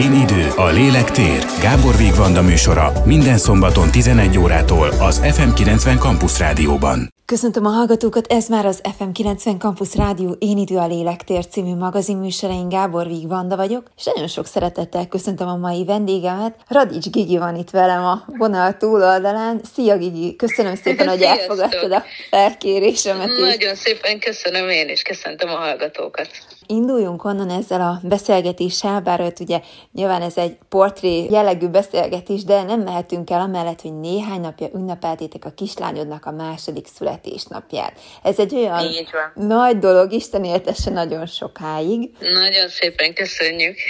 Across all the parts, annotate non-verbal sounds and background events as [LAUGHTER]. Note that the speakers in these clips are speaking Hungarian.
Én idő, a lélek tér. Gábor Vigvanda műsora minden szombaton 11 órától az FM90 Campus Rádióban. Köszöntöm a hallgatókat, ez már az FM90 Campus Rádió Én idő a lélektér című magazin műsorain Gábor Víg Vanda vagyok, és nagyon sok szeretettel köszöntöm a mai vendégemet. Radics Gigi van itt velem a vonal túloldalán. Szia Gigi, köszönöm szépen, hogy elfogadtad a felkérésemet. Nagyon szépen köszönöm én is, köszöntöm a hallgatókat. Induljunk onnan ezzel a beszélgetéssel, bár ott ugye nyilván ez egy portré jellegű beszélgetés, de nem mehetünk el amellett, hogy néhány napja ünnepeltétek a kislányodnak a második születésnapját. Ez egy olyan nagy dolog, Isten éltesse nagyon sokáig. Nagyon szépen köszönjük. [LAUGHS]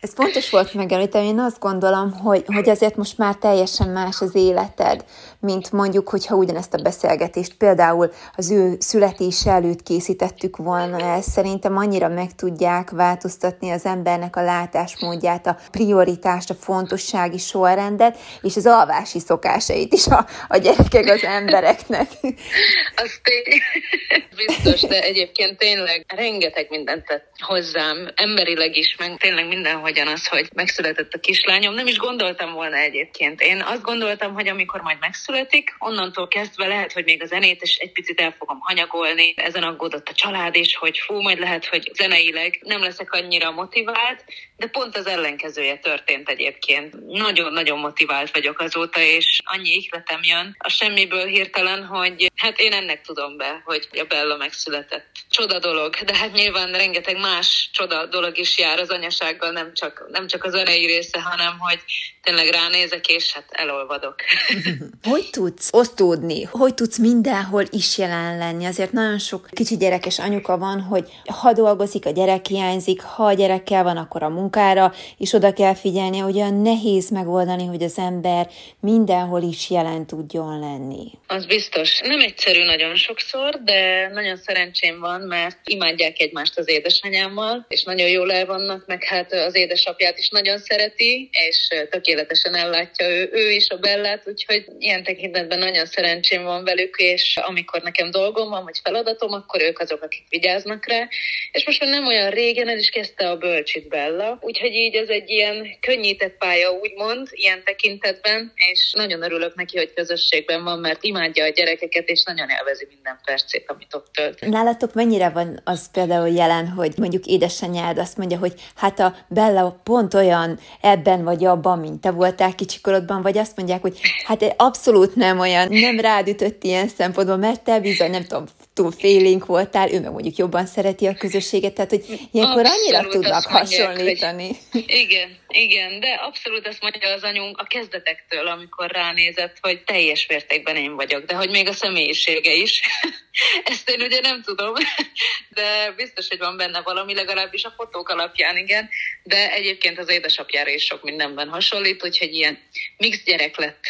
Ez fontos volt megemlíteni, én azt gondolom, hogy, hogy azért most már teljesen más az életed, mint mondjuk, hogyha ugyanezt a beszélgetést például az ő születése előtt készítettük volna el, szerintem annyira meg tudják változtatni az embernek a látásmódját, a prioritást, a fontossági sorrendet, és az alvási szokásait is a, a gyerekek az embereknek. [LAUGHS] Az tény, biztos, de egyébként tényleg rengeteg mindent tett hozzám, emberileg is, meg tényleg mindenhogyan az, hogy megszületett a kislányom. Nem is gondoltam volna egyébként. Én azt gondoltam, hogy amikor majd megszületett, megszületik, onnantól kezdve lehet, hogy még a zenét is egy picit el fogom hanyagolni. Ezen aggódott a család is, hogy fú, majd lehet, hogy zeneileg nem leszek annyira motivált, de pont az ellenkezője történt egyébként. Nagyon-nagyon motivált vagyok azóta, és annyi ihletem jön a semmiből hirtelen, hogy hát én ennek tudom be, hogy a Bella megszületett. Csoda dolog, de hát nyilván rengeteg más csoda dolog is jár az anyasággal, nem csak, nem csak a zenei része, hanem hogy tényleg ránézek, és hát elolvadok. [LAUGHS] hogy tudsz osztódni? Hogy tudsz mindenhol is jelen lenni? Azért nagyon sok kicsi gyerekes anyuka van, hogy ha dolgozik, a gyerek hiányzik, ha a gyerekkel van, akkor a munkára is oda kell figyelni, hogy olyan nehéz megoldani, hogy az ember mindenhol is jelen tudjon lenni. Az biztos. Nem egyszerű nagyon sokszor, de nagyon szerencsém van, mert imádják egymást az édesanyámmal, és nagyon jól el vannak, meg hát az édesapját is nagyon szereti, és tökéletesen ellátja ő, ő is a Bellát, úgyhogy ilyen tekintetben nagyon szerencsém van velük, és amikor nekem dolgom van, vagy feladatom, akkor ők azok, akik vigyáznak rá. És most már nem olyan régen el is kezdte a bölcsit Bella, úgyhogy így ez egy ilyen könnyített pálya, úgymond, ilyen tekintetben, és nagyon örülök neki, hogy közösségben van, mert imádja a gyerekeket, és nagyon élvezi minden percét, amit ott tölt. Nálatok mennyire van az például jelen, hogy mondjuk édesanyád azt mondja, hogy hát a Bella pont olyan ebben vagy abban, mint te voltál kicsikorodban, vagy azt mondják, hogy hát abszolút nem olyan, nem rád ütött ilyen szempontból, mert te bizony, nem tudom, túl félénk voltál, ő meg mondjuk jobban szereti a közösséget, tehát hogy ilyenkor abszolút annyira tudnak hasonlítani. Hogy, igen, igen, de abszolút azt mondja az anyunk a kezdetektől, amikor ránézett, hogy teljes mértékben én vagyok, de hogy még a személyisége is. [LAUGHS] Ezt én ugye nem tudom, [LAUGHS] de biztos, hogy van benne valami, legalábbis a fotók alapján, igen, de egyébként az édesapjára is sok mindenben hasonlít, úgyhogy ilyen mix gyerek lett.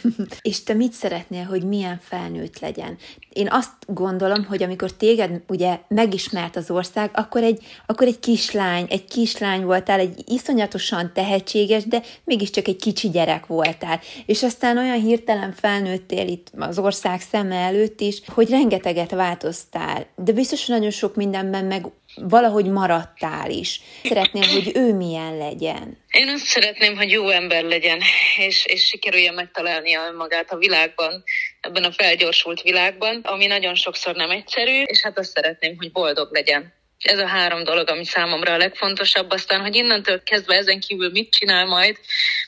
[LAUGHS] És te mit szeretnél, hogy milyen felnőtt legyen? Én azt gondolom, hogy amikor téged ugye megismert az ország, akkor egy, akkor egy kislány, egy kislány voltál, egy iszonyatosan tehetséges, de mégiscsak egy kicsi gyerek voltál. És aztán olyan hirtelen felnőttél itt az ország szeme előtt is, hogy rengeteget változtál. De biztos, nagyon sok mindenben meg valahogy maradtál is. Szeretném, hogy ő milyen legyen. Én azt szeretném, hogy jó ember legyen, és, és sikerüljen megtalálnia önmagát a világban, ebben a felgyorsult világban, ami nagyon sokszor nem egyszerű, és hát azt szeretném, hogy boldog legyen. Ez a három dolog, ami számomra a legfontosabb. Aztán, hogy innentől kezdve ezen kívül mit csinál majd,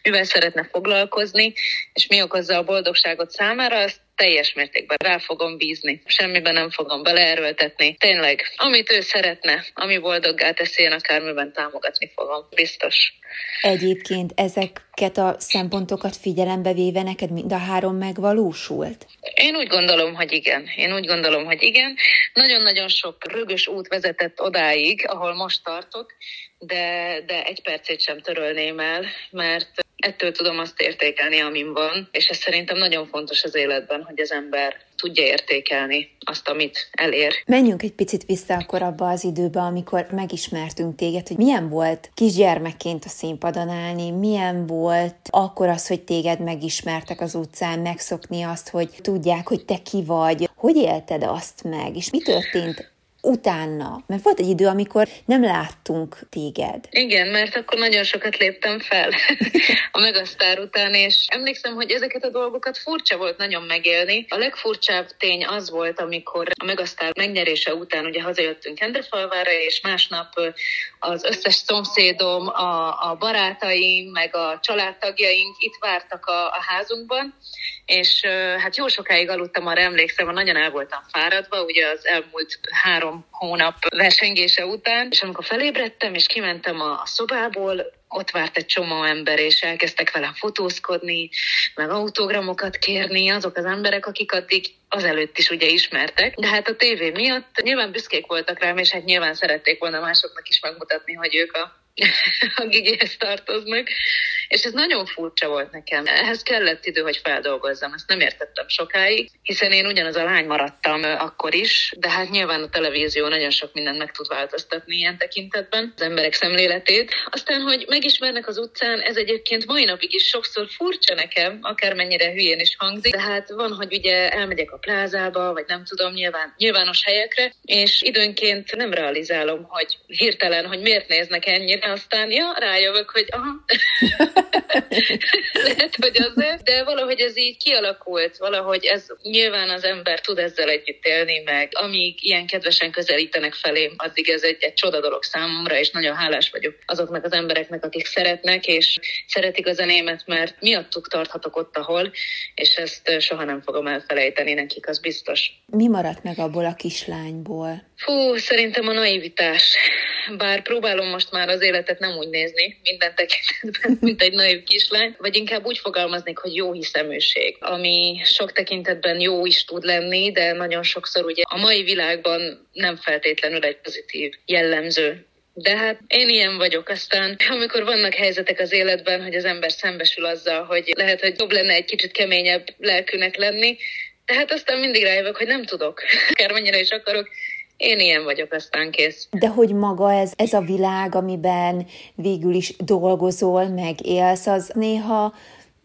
mivel szeretne foglalkozni, és mi okozza a boldogságot számára, azt teljes mértékben rá fogom bízni. Semmiben nem fogom beleerőltetni. Tényleg, amit ő szeretne, ami boldoggá teszi, én akármiben támogatni fogom. Biztos. Egyébként ezeket a szempontokat figyelembe véve neked mind a három megvalósult? Én úgy gondolom, hogy igen. Én úgy gondolom, hogy igen. Nagyon-nagyon sok rögös út vezetett odáig, ahol most tartok, de, de egy percét sem törölném el, mert ettől tudom azt értékelni, amin van, és ez szerintem nagyon fontos az életben, hogy az ember tudja értékelni azt, amit elér. Menjünk egy picit vissza akkor abba az időbe, amikor megismertünk téged, hogy milyen volt kisgyermekként a színpadon állni, milyen volt akkor az, hogy téged megismertek az utcán, megszokni azt, hogy tudják, hogy te ki vagy. Hogy élted azt meg, és mi történt utána? Mert volt egy idő, amikor nem láttunk téged. Igen, mert akkor nagyon sokat léptem fel [LAUGHS] a Megasztár után, és emlékszem, hogy ezeket a dolgokat furcsa volt nagyon megélni. A legfurcsább tény az volt, amikor a Megasztár megnyerése után ugye hazajöttünk Endrefalvára, és másnap az összes szomszédom, a, a barátaim, meg a családtagjaink itt vártak a, a házunkban, és hát jó sokáig aludtam, arra emlékszem, nagyon el voltam fáradva, ugye az elmúlt három hónap versengése után, és amikor felébredtem, és kimentem a szobából, ott várt egy csomó ember, és elkezdtek velem fotózkodni, meg autogramokat kérni, azok az emberek, akik addig azelőtt is ugye ismertek, de hát a tévé miatt nyilván büszkék voltak rám, és hát nyilván szerették volna másoknak is megmutatni, hogy ők a [LAUGHS] a gigihez tartoznak, és ez nagyon furcsa volt nekem. Ehhez kellett idő, hogy feldolgozzam, ezt nem értettem sokáig, hiszen én ugyanaz a lány maradtam akkor is, de hát nyilván a televízió nagyon sok mindent meg tud változtatni ilyen tekintetben, az emberek szemléletét. Aztán, hogy megismernek az utcán, ez egyébként mai napig is sokszor furcsa nekem, akármennyire hülyén is hangzik, de hát van, hogy ugye elmegyek a plázába, vagy nem tudom, nyilván, nyilvános helyekre, és időnként nem realizálom, hogy hirtelen, hogy miért néznek ennyire, aztán ja, rájövök, hogy aha, [LAUGHS] lehet, hogy azért, de valahogy ez így kialakult, valahogy ez nyilván az ember tud ezzel együtt élni, meg amíg ilyen kedvesen közelítenek felém, addig ez egy, egy csoda dolog számomra, és nagyon hálás vagyok azoknak az embereknek, akik szeretnek, és szeretik a zenémet, mert miattuk tarthatok ott, ahol, és ezt soha nem fogom elfelejteni nekik, az biztos. Mi maradt meg abból a kislányból? Fú, szerintem a naivitás. Bár próbálom most már az életet nem úgy nézni, minden tekintetben, [LAUGHS] mint egy naiv kislány, vagy inkább úgy fogalmaznék, hogy jó hiszeműség, ami sok tekintetben jó is tud lenni, de nagyon sokszor ugye a mai világban nem feltétlenül egy pozitív jellemző. De hát én ilyen vagyok. Aztán amikor vannak helyzetek az életben, hogy az ember szembesül azzal, hogy lehet, hogy jobb lenne egy kicsit keményebb lelkűnek lenni, tehát aztán mindig rájövök, hogy nem tudok. [LAUGHS] Akármennyire is akarok, én ilyen vagyok, aztán kész. De hogy maga ez, ez a világ, amiben végül is dolgozol, meg élsz, az néha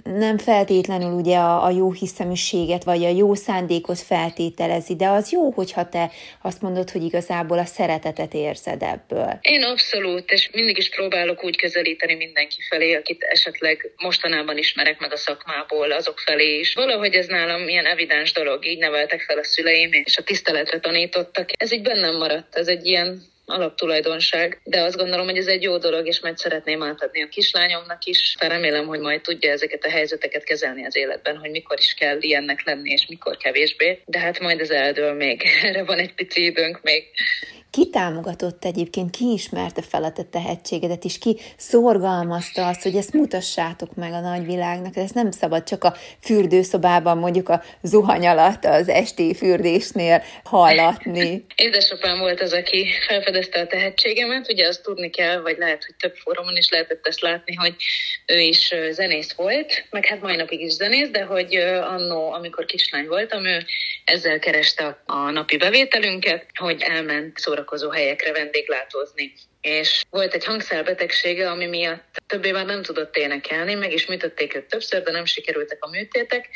nem feltétlenül ugye a, a jó hiszeműséget, vagy a jó szándékot feltételezi, de az jó, hogyha te azt mondod, hogy igazából a szeretetet érzed ebből. Én abszolút, és mindig is próbálok úgy közelíteni mindenki felé, akit esetleg mostanában ismerek meg a szakmából, azok felé is. Valahogy ez nálam ilyen evidens dolog, így neveltek fel a szüleim, és a tiszteletre tanítottak. Ez így bennem maradt, ez egy ilyen alaptulajdonság, de azt gondolom, hogy ez egy jó dolog, és majd szeretném átadni a kislányomnak is. Remélem, hogy majd tudja ezeket a helyzeteket kezelni az életben, hogy mikor is kell ilyennek lenni, és mikor kevésbé. De hát majd ez eldől még. [LAUGHS] Erre van egy pici időnk még. Ki támogatott egyébként, ki ismerte fel a te tehetségedet, és ki szorgalmazta azt, hogy ezt mutassátok meg a nagyvilágnak. Ez nem szabad csak a fürdőszobában, mondjuk a zuhany alatt, az esti fürdésnél hallatni. [LAUGHS] Édesapám volt az, aki felfedezte a tehetségemet, ugye azt tudni kell, vagy lehet, hogy több fórumon is lehetett ezt látni, hogy ő is zenész volt, meg hát mai napig is zenész, de hogy annó, amikor kislány voltam, ő ezzel kereste a napi bevételünket, hogy elment szóra szórakozó helyekre vendéglátózni. És volt egy hangszálbetegsége, ami miatt többé már nem tudott énekelni, meg is műtötték őt többször, de nem sikerültek a műtétek,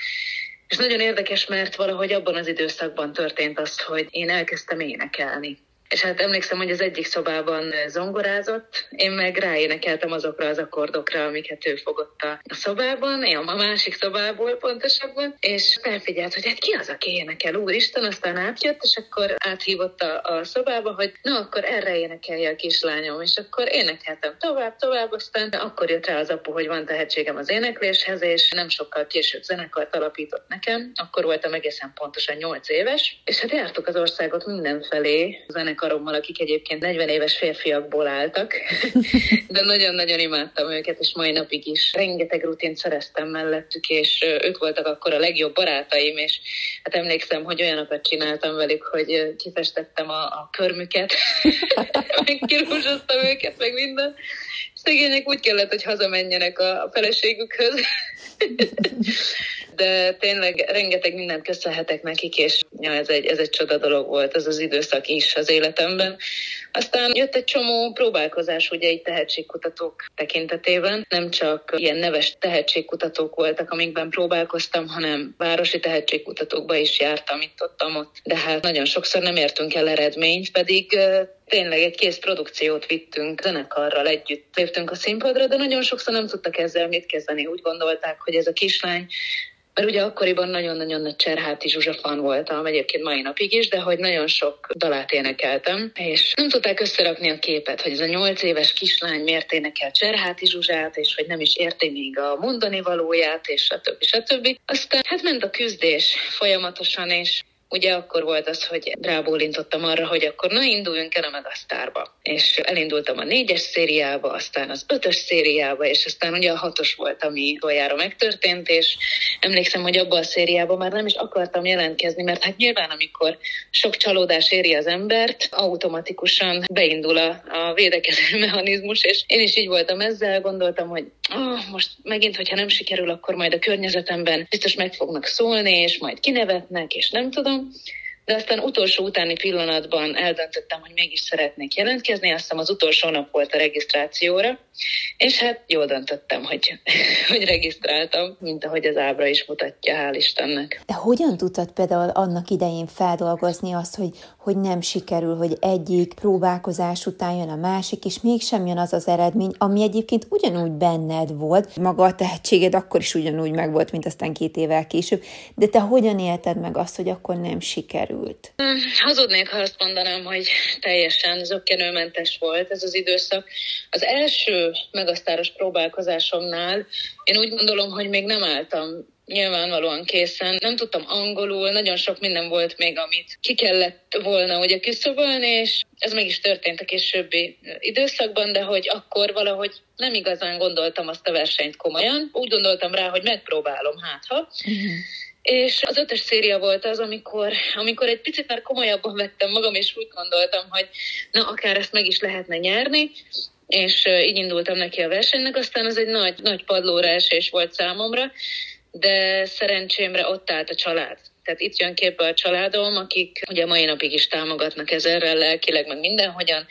és nagyon érdekes, mert valahogy abban az időszakban történt az, hogy én elkezdtem énekelni. És hát emlékszem, hogy az egyik szobában zongorázott, én meg ráénekeltem azokra az akkordokra, amiket ő fogott a szobában, én a másik szobából pontosabban, és felfigyelt, hogy hát ki az, aki énekel, úristen, aztán átjött, és akkor áthívott a, a szobába, hogy na, akkor erre énekelje a kislányom, és akkor énekeltem tovább, tovább, aztán akkor jött rá az apu, hogy van tehetségem az énekléshez, és nem sokkal később zenekart alapított nekem, akkor voltam egészen pontosan 8 éves, és hát jártuk az országot mindenfelé, zenek zenekarommal, akik egyébként 40 éves férfiakból álltak, [LAUGHS] de nagyon-nagyon imádtam őket, és mai napig is rengeteg rutint szereztem mellettük, és ők voltak akkor a legjobb barátaim, és hát emlékszem, hogy olyanokat csináltam velük, hogy kifestettem a, a körmüket, meg [LAUGHS] [LAUGHS] kirúzsoztam őket, meg minden. Szegények úgy kellett, hogy hazamenjenek a, a feleségükhöz. De tényleg rengeteg mindent köszönhetek nekik, és ja, ez, egy, ez egy csoda dolog volt, ez az időszak is az életemben. Aztán jött egy csomó próbálkozás ugye egy tehetségkutatók tekintetében. Nem csak ilyen neves tehetségkutatók voltak, amikben próbálkoztam, hanem városi tehetségkutatókba is jártam itt ott, ott. De hát nagyon sokszor nem értünk el eredményt, pedig tényleg egy kész produkciót vittünk zenekarral együtt. Léptünk a színpadra, de nagyon sokszor nem tudtak ezzel mit kezdeni. Úgy gondolták, hogy ez a kislány mert ugye akkoriban nagyon-nagyon nagy Cserháti Zsuzsa fan voltam, egyébként mai napig is, de hogy nagyon sok dalát énekeltem, és nem tudták összerakni a képet, hogy ez a nyolc éves kislány miért énekel Cserháti Zsuzsát, és hogy nem is érti még a mondani valóját, és stb. stb. Aztán hát ment a küzdés folyamatosan, és ugye akkor volt az, hogy rábólintottam arra, hogy akkor na induljunk el a Megasztárba. És elindultam a négyes szériába, aztán az ötös szériába, és aztán ugye a hatos volt, ami toljára megtörtént, és emlékszem, hogy abban a szériában már nem is akartam jelentkezni, mert hát nyilván amikor sok csalódás éri az embert, automatikusan beindul a, a védekező mechanizmus, és én is így voltam ezzel, gondoltam, hogy oh, most megint, hogyha nem sikerül, akkor majd a környezetemben biztos meg fognak szólni, és majd kinevetnek, és nem tudom, de aztán utolsó utáni pillanatban eldöntöttem, hogy mégis szeretnék jelentkezni, azt hiszem az utolsó nap volt a regisztrációra, és hát jól döntöttem, hogy, [LAUGHS] hogy regisztráltam, mint ahogy az ábra is mutatja, hál' Istennek. De hogyan tudtad például annak idején feldolgozni azt, hogy, hogy nem sikerül, hogy egyik próbálkozás után jön a másik, és mégsem jön az az eredmény, ami egyébként ugyanúgy benned volt, maga a tehetséged akkor is ugyanúgy megvolt, mint aztán két évvel később, de te hogyan élted meg azt, hogy akkor nem sikerült? Hazudnék, ha azt mondanám, hogy teljesen zöggenőmentes volt ez az időszak. Az első megasztáros próbálkozásomnál én úgy gondolom, hogy még nem álltam nyilvánvalóan készen. Nem tudtam angolul, nagyon sok minden volt még, amit ki kellett volna ugye küszöbölni, és ez meg is történt a későbbi időszakban, de hogy akkor valahogy nem igazán gondoltam azt a versenyt komolyan. Úgy gondoltam rá, hogy megpróbálom, hát ha. Uh-huh. És az ötös széria volt az, amikor, amikor egy picit már komolyabban vettem magam, és úgy gondoltam, hogy na, akár ezt meg is lehetne nyerni, és így indultam neki a versenynek, aztán az egy nagy, nagy padlóra esés volt számomra, de szerencsémre ott állt a család. Tehát itt jön képbe a családom, akik ugye mai napig is támogatnak ezerrel lelkileg, meg mindenhogyan,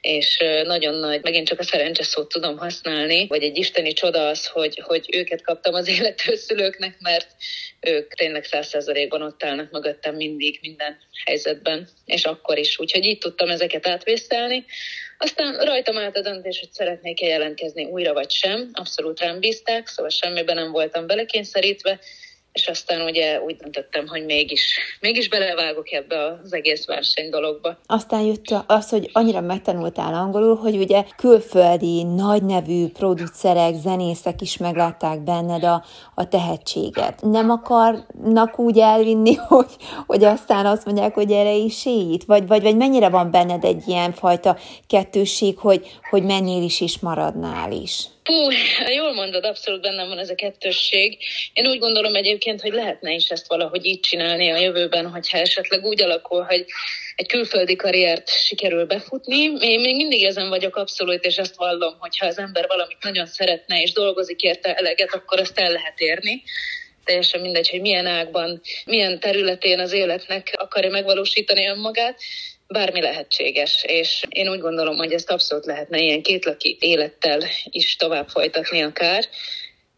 és nagyon nagy, megint csak a szerencse szót tudom használni, vagy egy isteni csoda az, hogy, hogy őket kaptam az [LAUGHS] élető szülőknek, mert ők tényleg százszerzalékban ott állnak mögöttem mindig, minden helyzetben, és akkor is. Úgyhogy így tudtam ezeket átvészelni. Aztán rajtam állt a döntés, hogy szeretnék-e jelentkezni újra vagy sem. Abszolút rám bízták, szóval semmiben nem voltam belekényszerítve és aztán ugye úgy döntöttem, hogy mégis, mégis belevágok ebbe az egész verseny dologba. Aztán jött az, hogy annyira megtanultál angolul, hogy ugye külföldi, nagy nevű producerek, zenészek is meglátták benned a, a tehetséget. Nem akarnak úgy elvinni, [LAUGHS] hogy, hogy aztán azt mondják, hogy erre is itt? Vagy, vagy, vagy mennyire van benned egy ilyen fajta kettősség, hogy, hogy mennél is is maradnál is? Hú, jól mondod, abszolút bennem van ez a kettősség. Én úgy gondolom egyébként, hogy lehetne is ezt valahogy így csinálni a jövőben, hogyha esetleg úgy alakul, hogy egy külföldi karriert sikerül befutni. Én még mindig ezen vagyok abszolút, és ezt vallom, hogyha az ember valamit nagyon szeretne, és dolgozik érte eleget, akkor azt el lehet érni teljesen mindegy, hogy milyen ágban, milyen területén az életnek akarja megvalósítani önmagát bármi lehetséges, és én úgy gondolom, hogy ezt abszolút lehetne ilyen kétlaki élettel is tovább folytatni akár,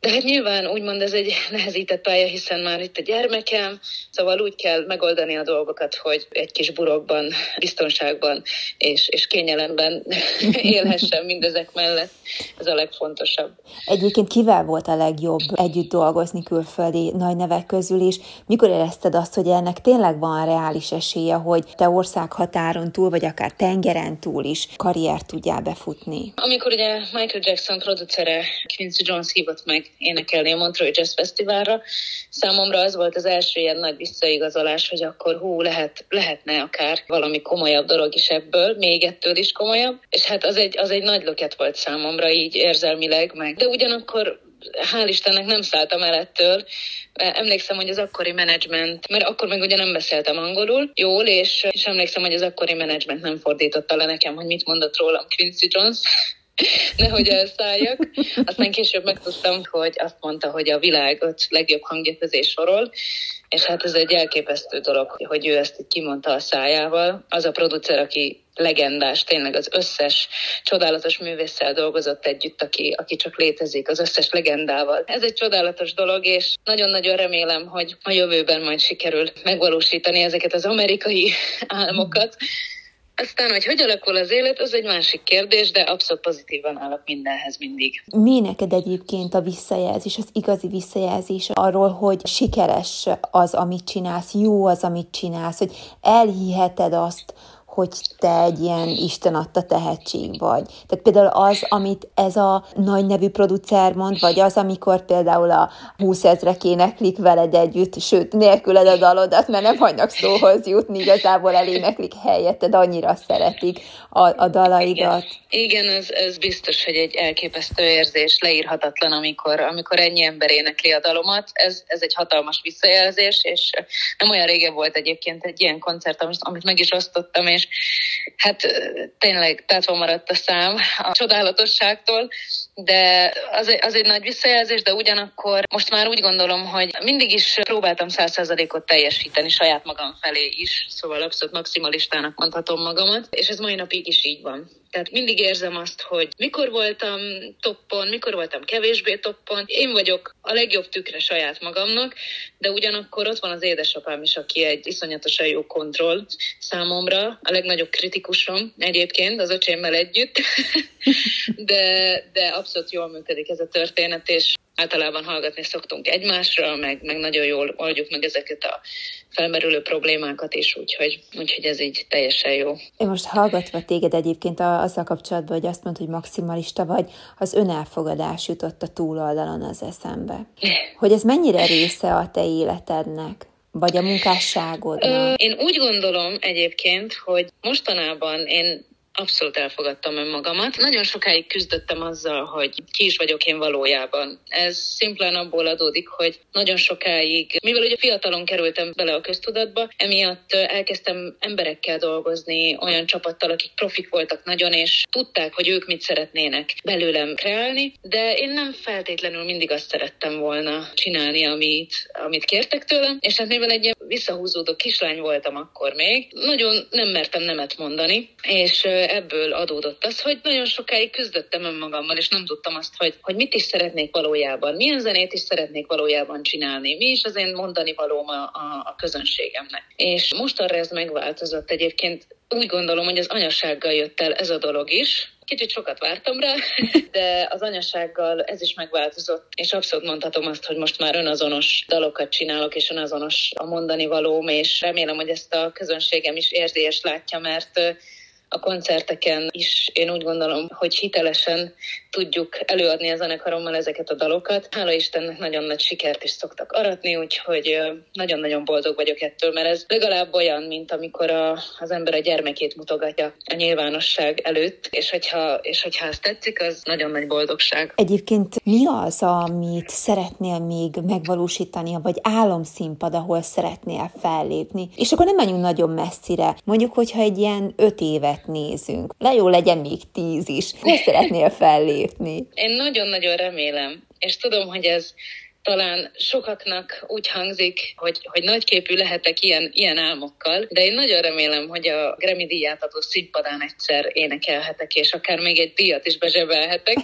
de hát nyilván úgymond ez egy nehezített pálya, hiszen már itt a gyermekem, szóval úgy kell megoldani a dolgokat, hogy egy kis burokban, biztonságban és, és kényelemben [LAUGHS] élhessen mindezek mellett. Ez a legfontosabb. Egyébként kivel volt a legjobb együtt dolgozni külföldi nagy nevek közül, és mikor érezted azt, hogy ennek tényleg van reális esélye, hogy te országhatáron túl, vagy akár tengeren túl is karriert tudjál befutni? Amikor ugye Michael Jackson producere Quincy Jones hívott meg énekelni a Montreux Jazz Fesztiválra. Számomra az volt az első ilyen nagy visszaigazolás, hogy akkor hú, lehet, lehetne akár valami komolyabb dolog is ebből, még ettől is komolyabb. És hát az egy, az egy nagy löket volt számomra így érzelmileg meg. De ugyanakkor hál' Istennek nem szálltam el ettől. Emlékszem, hogy az akkori menedzsment, mert akkor meg ugye nem beszéltem angolul jól, és, és emlékszem, hogy az akkori menedzsment nem fordította le nekem, hogy mit mondott rólam Quincy Jones, nehogy elszálljak. Aztán később megtudtam, hogy azt mondta, hogy a világ öt legjobb hangja közé sorol, és hát ez egy elképesztő dolog, hogy ő ezt kimondta a szájával. Az a producer, aki legendás, tényleg az összes csodálatos művésszel dolgozott együtt, aki, aki csak létezik, az összes legendával. Ez egy csodálatos dolog, és nagyon-nagyon remélem, hogy a jövőben majd sikerül megvalósítani ezeket az amerikai [LAUGHS] álmokat, aztán, hogy hogy alakul az élet, az egy másik kérdés, de abszolút pozitívan állok mindenhez mindig. Mi neked egyébként a visszajelzés, az igazi visszajelzés arról, hogy sikeres az, amit csinálsz, jó az, amit csinálsz, hogy elhiheted azt, hogy te egy ilyen Isten adta tehetség vagy. Tehát például az, amit ez a nagy nevű producer mond, vagy az, amikor például a 20 ezrek éneklik veled együtt, sőt, nélküled a dalodat, mert nem hagynak szóhoz jutni, igazából eléneklik helyetted, annyira szeretik a, a dalaidat. Igen, igen ez, ez biztos, hogy egy elképesztő érzés, leírhatatlan, amikor, amikor ennyi ember énekli a dalomat. Ez, ez egy hatalmas visszajelzés, és nem olyan régen volt egyébként egy ilyen koncert, amit, meg is osztottam, és hát tényleg tátva maradt a szám? A csodálatosságtól, de az egy, az egy nagy visszajelzés, de ugyanakkor most már úgy gondolom, hogy mindig is próbáltam százszerzalékot teljesíteni saját magam felé is, szóval abszolút maximalistának mondhatom magamat, és ez mai napig is így van. Tehát mindig érzem azt, hogy mikor voltam toppon, mikor voltam kevésbé toppon. Én vagyok a legjobb tükre saját magamnak, de ugyanakkor ott van az édesapám is, aki egy iszonyatosan jó kontroll számomra, a legnagyobb kritikusom egyébként az öcsémmel együtt, [LAUGHS] de, de abszolút jól működik ez a történet, és általában hallgatni szoktunk egymásra, meg, meg nagyon jól oldjuk meg ezeket a felmerülő problémákat is, úgyhogy, úgyhogy ez így teljesen jó. Én most hallgatva téged egyébként azzal kapcsolatban, hogy azt mondod, hogy maximalista vagy, az önelfogadás jutott a túloldalon az eszembe. Hogy ez mennyire része a te életednek? Vagy a munkásságodnak? Én úgy gondolom egyébként, hogy mostanában én Abszolút elfogadtam önmagamat. Nagyon sokáig küzdöttem azzal, hogy ki is vagyok én valójában. Ez szimplán abból adódik, hogy nagyon sokáig, mivel ugye fiatalon kerültem bele a köztudatba, emiatt elkezdtem emberekkel dolgozni, olyan csapattal, akik profik voltak nagyon, és tudták, hogy ők mit szeretnének belőlem kreálni, de én nem feltétlenül mindig azt szerettem volna csinálni, amit, amit kértek tőlem, és hát mivel egy ilyen visszahúzódó kislány voltam akkor még, nagyon nem mertem nemet mondani, és ebből adódott az, hogy nagyon sokáig küzdöttem önmagammal, és nem tudtam azt, hogy, hogy mit is szeretnék valójában, milyen zenét is szeretnék valójában csinálni, mi is az én mondani valóm a, a, a közönségemnek. És most arra ez megváltozott egyébként, úgy gondolom, hogy az anyasággal jött el ez a dolog is, Kicsit sokat vártam rá, [LAUGHS] de az anyasággal ez is megváltozott, és abszolút mondhatom azt, hogy most már önazonos dalokat csinálok, és önazonos a mondani valóm, és remélem, hogy ezt a közönségem is érzi és látja, mert a koncerteken is én úgy gondolom, hogy hitelesen tudjuk előadni a zenekarommal ezeket a dalokat. Hála Istennek nagyon nagy sikert is szoktak aratni, úgyhogy nagyon-nagyon boldog vagyok ettől, mert ez legalább olyan, mint amikor a, az ember a gyermekét mutogatja a nyilvánosság előtt, és hogyha, és hogyha ezt tetszik, az nagyon nagy boldogság. Egyébként mi az, amit szeretnél még megvalósítani, vagy álomszínpad, ahol szeretnél fellépni? És akkor nem menjünk nagyon messzire. Mondjuk, hogyha egy ilyen öt évet nézünk, le jó legyen még tíz is. Hol szeretnél fellépni? lépni. Én nagyon-nagyon remélem, és tudom, hogy ez talán sokaknak úgy hangzik, hogy, hogy nagyképű lehetek ilyen, ilyen álmokkal, de én nagyon remélem, hogy a Grammy díját adó színpadán egyszer énekelhetek, és akár még egy díjat is bezsebelhetek.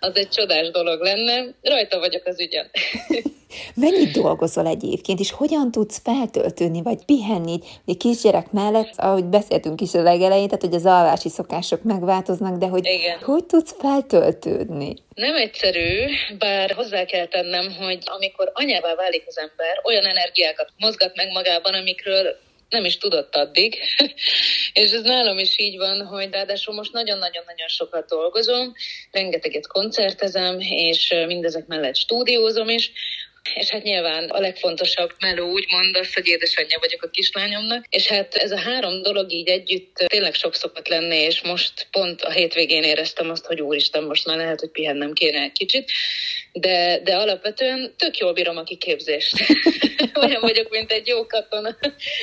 Az egy csodás dolog lenne. Rajta vagyok az ügyen. [LAUGHS] Mennyit dolgozol egyébként, és hogyan tudsz feltöltődni, vagy pihenni egy kisgyerek mellett, ahogy beszéltünk is a legelején, tehát hogy az alvási szokások megváltoznak, de hogy Igen. hogy tudsz feltöltődni? Nem egyszerű, bár hozzá kell tennem, hogy amikor anyává válik az ember, olyan energiákat mozgat meg magában, amikről nem is tudott addig. [LAUGHS] és ez nálam is így van, hogy ráadásul most nagyon-nagyon-nagyon sokat dolgozom, rengeteget koncertezem, és mindezek mellett stúdiózom is, és hát nyilván a legfontosabb meló úgymond az, hogy édesanyja vagyok a kislányomnak, és hát ez a három dolog így együtt tényleg sok szokott lenni, és most pont a hétvégén éreztem azt, hogy úristen, most már lehet, hogy pihennem kéne egy kicsit, de, de alapvetően tök jól bírom a kiképzést. [LAUGHS] Olyan vagyok, mint egy jó katona.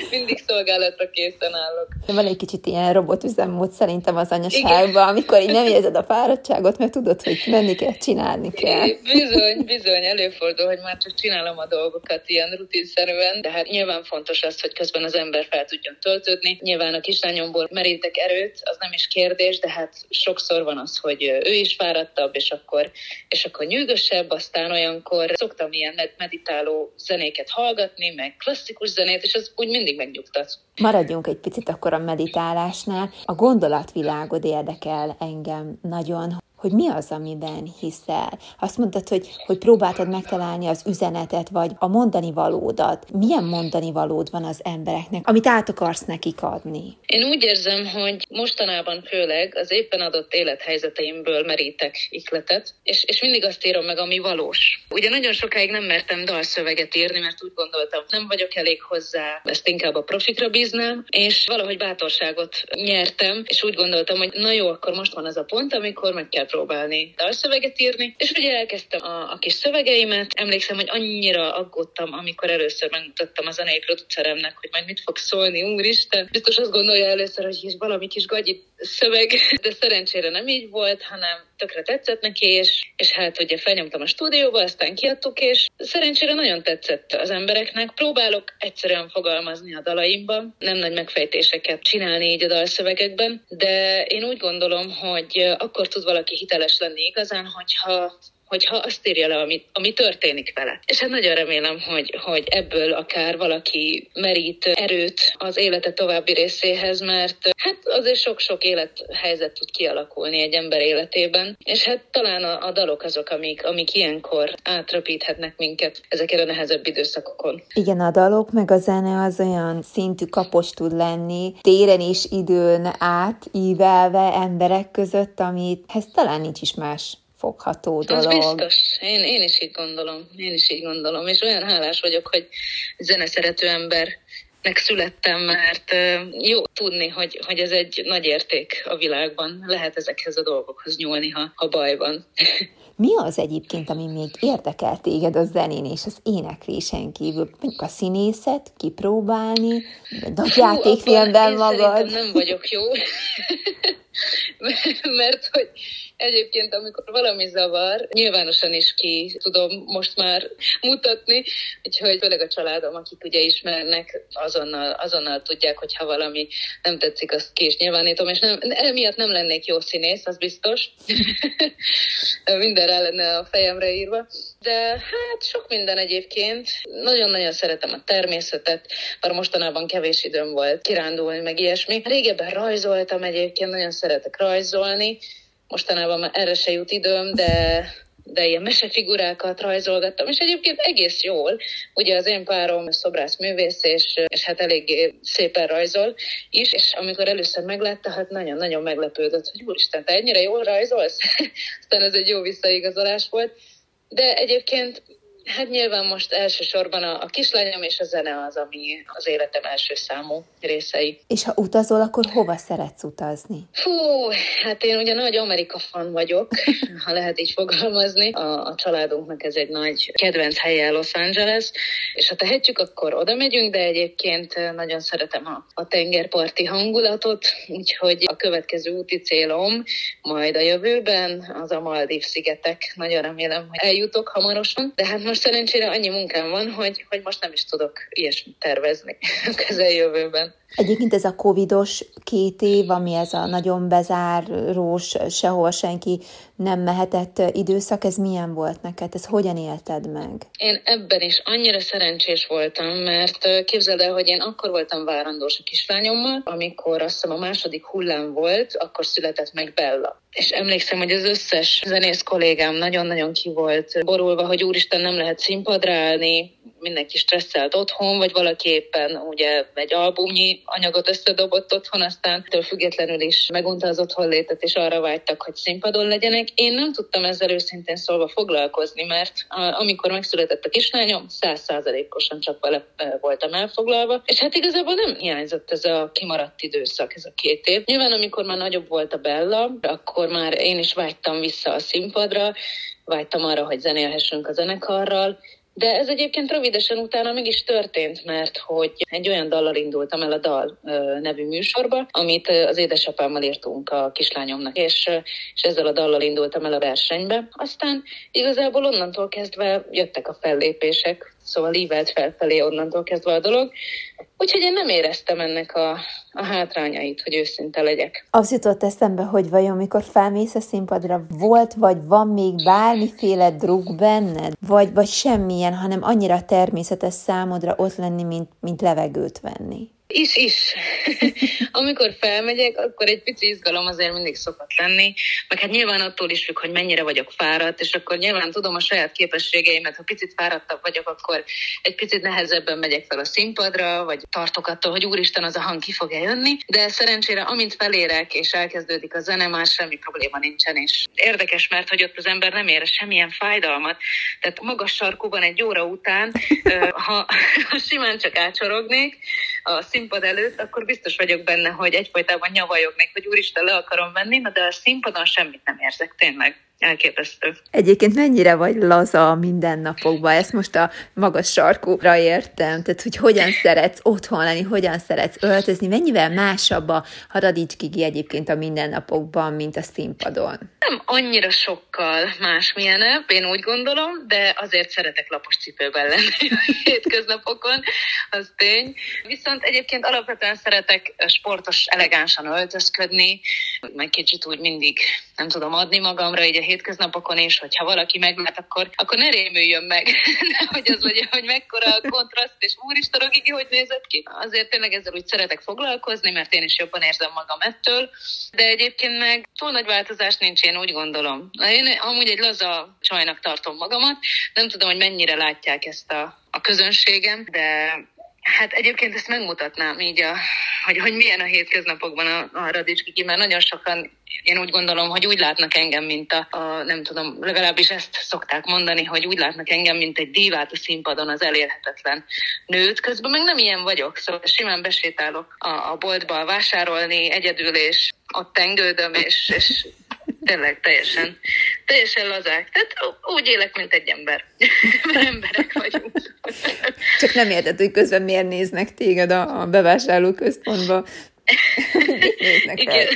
Mindig szolgálatra készen állok. Van egy kicsit ilyen robotüzemmód szerintem az anyaságban, amikor így nem érzed a fáradtságot, mert tudod, hogy menni kell, csinálni kell. Bizony, bizony, előfordul, hogy már csak csinálom a dolgokat ilyen rutinszerűen, de hát nyilván fontos az, hogy közben az ember fel tudjon töltődni. Nyilván a kislányomból merítek erőt, az nem is kérdés, de hát sokszor van az, hogy ő is fáradtabb, és akkor, és akkor nyűgösebb, aztán olyankor szoktam ilyen meditáló zenéket hallgatni, meg klasszikus zenét, és az úgy mindig megnyugtat. Maradjunk egy picit akkor a meditálásnál. A gondolatvilágod érdekel engem nagyon hogy mi az, amiben hiszel. Azt mondtad, hogy, hogy próbáltad megtalálni az üzenetet, vagy a mondani valódat. Milyen mondani valód van az embereknek, amit át akarsz nekik adni? Én úgy érzem, hogy mostanában főleg az éppen adott élethelyzeteimből merítek ikletet, és, és mindig azt írom meg, ami valós. Ugye nagyon sokáig nem mertem dalszöveget írni, mert úgy gondoltam, nem vagyok elég hozzá, ezt inkább a profikra bíznám, és valahogy bátorságot nyertem, és úgy gondoltam, hogy na jó, akkor most van az a pont, amikor meg kell próbálni dalszöveget írni, és ugye elkezdtem a, a kis szövegeimet. Emlékszem, hogy annyira aggódtam, amikor először megmutattam a zenei produceremnek, hogy majd mit fog szólni, úristen. Biztos azt gondolja először, hogy is valami kis gagyi szöveg, de szerencsére nem így volt, hanem tökre tetszett neki, és, és hát ugye felnyomtam a stúdióba, aztán kiadtuk, és szerencsére nagyon tetszett az embereknek. Próbálok egyszerűen fogalmazni a dalaimban, nem nagy megfejtéseket csinálni így a dalszövegekben, de én úgy gondolom, hogy akkor tud valaki hiteles lenni igazán, hogyha hogyha azt írja le, ami, ami történik vele. És hát nagyon remélem, hogy, hogy ebből akár valaki merít erőt az élete további részéhez, mert hát azért sok-sok élethelyzet tud kialakulni egy ember életében, és hát talán a, a dalok azok, amik, amik ilyenkor átröpíthetnek minket ezeken a nehezebb időszakokon. Igen, a dalok meg a zene az olyan szintű kapos tud lenni, téren és időn át ívelve emberek között, amit ez talán nincs is más fogható dolog. Az biztos. Én, én is így gondolom. Én is így gondolom. És olyan hálás vagyok, hogy zeneszerető ember nek születtem, mert jó tudni, hogy, hogy ez egy nagy érték a világban. Lehet ezekhez a dolgokhoz nyúlni, ha, ha baj van. [LAUGHS] Mi az egyébként, ami még érdekel téged a zenén és az éneklésen kívül? Mondjuk a színészet, kipróbálni, nagy játékfilmben magad? nem vagyok jó, [LAUGHS] [LAUGHS] mert hogy Egyébként, amikor valami zavar, nyilvánosan is ki tudom most már mutatni, úgyhogy főleg a családom, akik ugye ismernek, azonnal, azonnal tudják, hogy ha valami nem tetszik, azt ki is nyilvánítom, és nem, emiatt nem lennék jó színész, az biztos. [LAUGHS] minden rá lenne a fejemre írva. De hát sok minden egyébként. Nagyon-nagyon szeretem a természetet, bár mostanában kevés időm volt kirándulni, meg ilyesmi. Régebben rajzoltam egyébként, nagyon szeretek rajzolni, mostanában már erre se jut időm, de de ilyen mesefigurákat rajzolgattam, és egyébként egész jól. Ugye az én párom szobrász művész, és, és hát elég szépen rajzol is, és amikor először meglátta, hát nagyon-nagyon meglepődött, hogy úristen, te ennyire jól rajzolsz? [LAUGHS] Aztán ez egy jó visszaigazolás volt. De egyébként Hát nyilván most elsősorban a, a kislányom és a zene az, ami az életem első számú részei. És ha utazol, akkor hova szeretsz utazni? Fú, hát én ugye nagy Amerika fan vagyok, [LAUGHS] ha lehet így fogalmazni. A, a családunknak ez egy nagy kedvenc helye Los Angeles, és ha tehetjük, akkor oda megyünk, de egyébként nagyon szeretem a, a tengerparti hangulatot, úgyhogy a következő úti célom majd a jövőben az a Maldív szigetek. Nagyon remélem, hogy eljutok hamarosan, de hát most szerencsére annyi munkám van, hogy, hogy most nem is tudok ilyesmit tervezni a közeljövőben. Egyébként ez a covidos két év, ami ez a nagyon bezárós, sehol senki nem mehetett időszak, ez milyen volt neked? Ez hogyan élted meg? Én ebben is annyira szerencsés voltam, mert képzeld el, hogy én akkor voltam várandós a kislányommal, amikor azt hiszem a második hullám volt, akkor született meg Bella. És emlékszem, hogy az összes zenész kollégám nagyon-nagyon ki volt borulva, hogy úristen nem lehet színpadra állni, mindenki stresszelt otthon, vagy valaki éppen ugye egy albumnyi anyagot összedobott otthon, aztán től függetlenül is megunta az otthonlétet, és arra vágytak, hogy színpadon legyenek. Én nem tudtam ezzel őszintén szólva foglalkozni, mert amikor megszületett a kislányom, százszázalékosan csak vele voltam elfoglalva, és hát igazából nem hiányzott ez a kimaradt időszak, ez a két év. Nyilván, amikor már nagyobb volt a Bella, akkor már én is vágytam vissza a színpadra, vágytam arra, hogy zenélhessünk a zenekarral, de ez egyébként rövidesen utána meg is történt, mert hogy egy olyan dallal indultam el a Dal nevű műsorba, amit az édesapámmal írtunk a kislányomnak, és, és ezzel a dallal indultam el a versenybe. Aztán igazából onnantól kezdve jöttek a fellépések, szóval ívelt felfelé onnantól kezdve a dolog. Úgyhogy én nem éreztem ennek a, a hátrányait, hogy őszinte legyek. Az jutott eszembe, hogy vajon mikor felmész a színpadra, volt vagy van még bármiféle drog benned, vagy, vagy semmilyen, hanem annyira természetes számodra ott lenni, mint, mint levegőt venni. Is, is. [LAUGHS] Amikor felmegyek, akkor egy pici izgalom azért mindig szokott lenni, meg hát nyilván attól is függ, hogy mennyire vagyok fáradt, és akkor nyilván tudom a saját képességeimet, ha picit fáradtabb vagyok, akkor egy picit nehezebben megyek fel a színpadra, vagy tartok attól, hogy úristen, az a hang ki fog-e jönni, de szerencsére amint felérek, és elkezdődik a zene, már semmi probléma nincsen, és érdekes, mert hogy ott az ember nem ér semmilyen fájdalmat. Tehát magas sarkúban egy óra után, ha, ha simán csak átsorognék, a színpad előtt, akkor biztos vagyok benne, hogy egyfajtában nyavajognék, hogy úristen, le akarom venni, de a színpadon semmit nem érzek, tényleg elképesztő. Egyébként mennyire vagy laza a mindennapokban? Ezt most a magas sarkúra értem. Tehát, hogy hogyan szeretsz otthon lenni, hogyan szeretsz öltözni, mennyivel másabb a Haradics Kigi egyébként a mindennapokban, mint a színpadon? Nem annyira sokkal másmilyenebb, én úgy gondolom, de azért szeretek lapos cipőben lenni a hétköznapokon, az tény. Viszont egyébként alapvetően szeretek sportos, elegánsan öltözködni, meg kicsit úgy mindig nem tudom adni magamra így a hétköznapokon, és hogyha valaki meglát, akkor, akkor ne rémüljön meg, [LAUGHS] hogy az legyen, hogy mekkora a kontraszt, és úristen, Rogigi, hogy nézett ki. Azért tényleg ezzel úgy szeretek foglalkozni, mert én is jobban érzem magam ettől, de egyébként meg túl nagy változás nincs, én úgy gondolom. Én amúgy egy laza csajnak tartom magamat, nem tudom, hogy mennyire látják ezt a, a közönségem, de Hát egyébként ezt megmutatnám így, a, hogy, hogy milyen a hétköznapokban a, a Radicski, mert nagyon sokan én úgy gondolom, hogy úgy látnak engem, mint a, a, nem tudom, legalábbis ezt szokták mondani, hogy úgy látnak engem, mint egy divát a színpadon, az elérhetetlen nőt. Közben meg nem ilyen vagyok, szóval simán besétálok a, a boltba vásárolni egyedül, és ott tengődöm, és, és tényleg teljesen, teljesen lazák. Tehát úgy élek, mint egy ember. [LAUGHS] Emberek vagyunk. Csak nem érted, hogy közben miért néznek téged a, a bevásárló központba. Igen,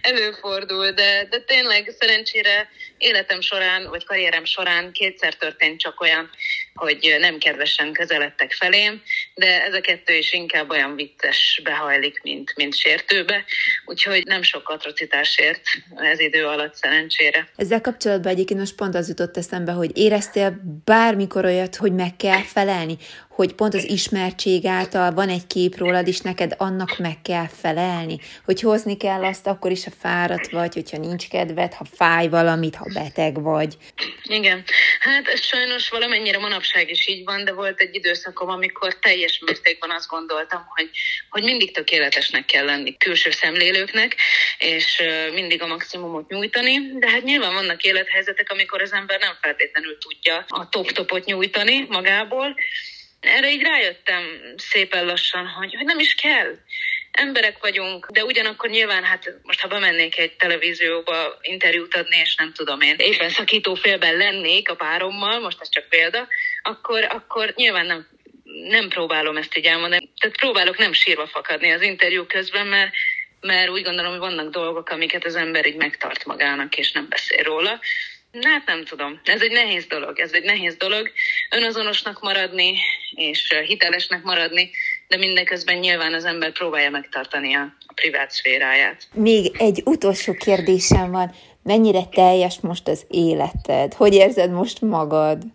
előfordul, de, de tényleg szerencsére életem során, vagy karrierem során kétszer történt csak olyan, hogy nem kedvesen közeledtek felém, de ez a kettő is inkább olyan vicces behajlik, mint, mint sértőbe, úgyhogy nem sok atrocitásért ez idő alatt szerencsére. Ezzel kapcsolatban egyébként most pont az jutott eszembe, hogy éreztél bármikor olyat, hogy meg kell felelni, hogy pont az ismertség által van egy kép rólad, és neked annak meg kell felelni, hogy hozni kell azt akkor is, ha fáradt vagy, hogyha nincs kedved, ha fáj valamit, ha beteg vagy. Igen, hát ez sajnos valamennyire manapság is így van, de volt egy időszakom, amikor teljes mértékben azt gondoltam, hogy, hogy mindig tökéletesnek kell lenni külső szemlélőknek, és mindig a maximumot nyújtani, de hát nyilván vannak élethelyzetek, amikor az ember nem feltétlenül tudja a top-topot nyújtani magából, erre így rájöttem szépen lassan, hogy, hogy nem is kell. Emberek vagyunk, de ugyanakkor nyilván, hát most ha bemennék egy televízióba interjút adni, és nem tudom én, éppen szakítófélben lennék a párommal, most ez csak példa, akkor, akkor nyilván nem, nem próbálom ezt így elmondani. Tehát próbálok nem sírva fakadni az interjú közben, mert, mert úgy gondolom, hogy vannak dolgok, amiket az ember így megtart magának, és nem beszél róla. Hát nem tudom. Ez egy nehéz dolog. Ez egy nehéz dolog. Önazonosnak maradni, és hitelesnek maradni, de mindeközben nyilván az ember próbálja megtartani a, a privát szféráját. Még egy utolsó kérdésem van. Mennyire teljes most az életed? Hogy érzed most magad? [LAUGHS]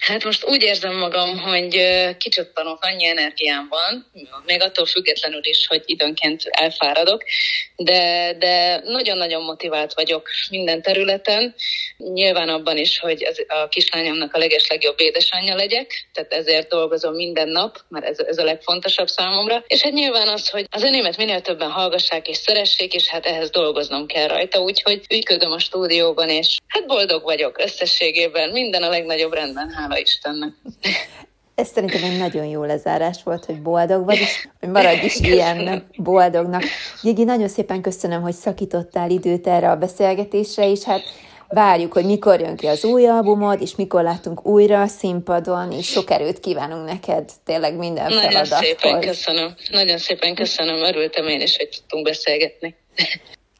Hát most úgy érzem magam, hogy kicsattanok, annyi energiám van, még attól függetlenül is, hogy időnként elfáradok, de, de nagyon-nagyon motivált vagyok minden területen. Nyilván abban is, hogy az, a kislányomnak a leges legjobb édesanyja legyek, tehát ezért dolgozom minden nap, mert ez, ez a legfontosabb számomra. És hát nyilván az, hogy az önémet minél többen hallgassák és szeressék, és hát ehhez dolgoznom kell rajta, úgyhogy ügyködöm a stúdióban, és hát boldog vagyok összességében, minden a legnagyobb rendben, hála Istennek. Ez szerintem egy nagyon jó lezárás volt, hogy boldog vagy, és hogy maradj is ilyen boldognak. Gigi, nagyon szépen köszönöm, hogy szakítottál időt erre a beszélgetésre, és hát várjuk, hogy mikor jön ki az új albumod, és mikor látunk újra a színpadon, és sok erőt kívánunk neked tényleg minden Nagyon feladathoz. Nagyon szépen köszönöm. Nagyon szépen köszönöm. Örültem én is, hogy tudtunk beszélgetni.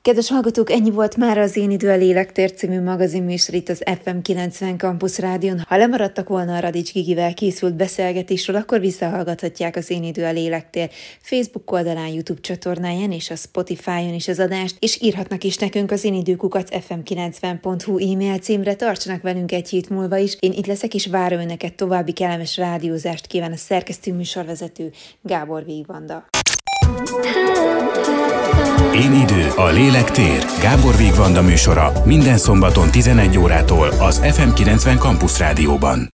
Kedves hallgatók, ennyi volt már az Én idő a Lélektér című magazinműsor itt az FM 90 Campus Rádion. Ha lemaradtak volna a Radics Gigivel készült beszélgetésről, akkor visszahallgathatják az Én idő a Lélektér Facebook oldalán, YouTube csatornáján és a Spotify-on is az adást, és írhatnak is nekünk az én időkukat fm90.hu e-mail címre. Tartsanak velünk egy hét múlva is. Én itt leszek, és várom önöket további kellemes rádiózást kíván a szerkesztő műsorvezető Gábor Végvanda. Én idő, a lélek tér. Gábor Vigvanda műsora minden szombaton 11 órától az FM90 Campus Rádióban.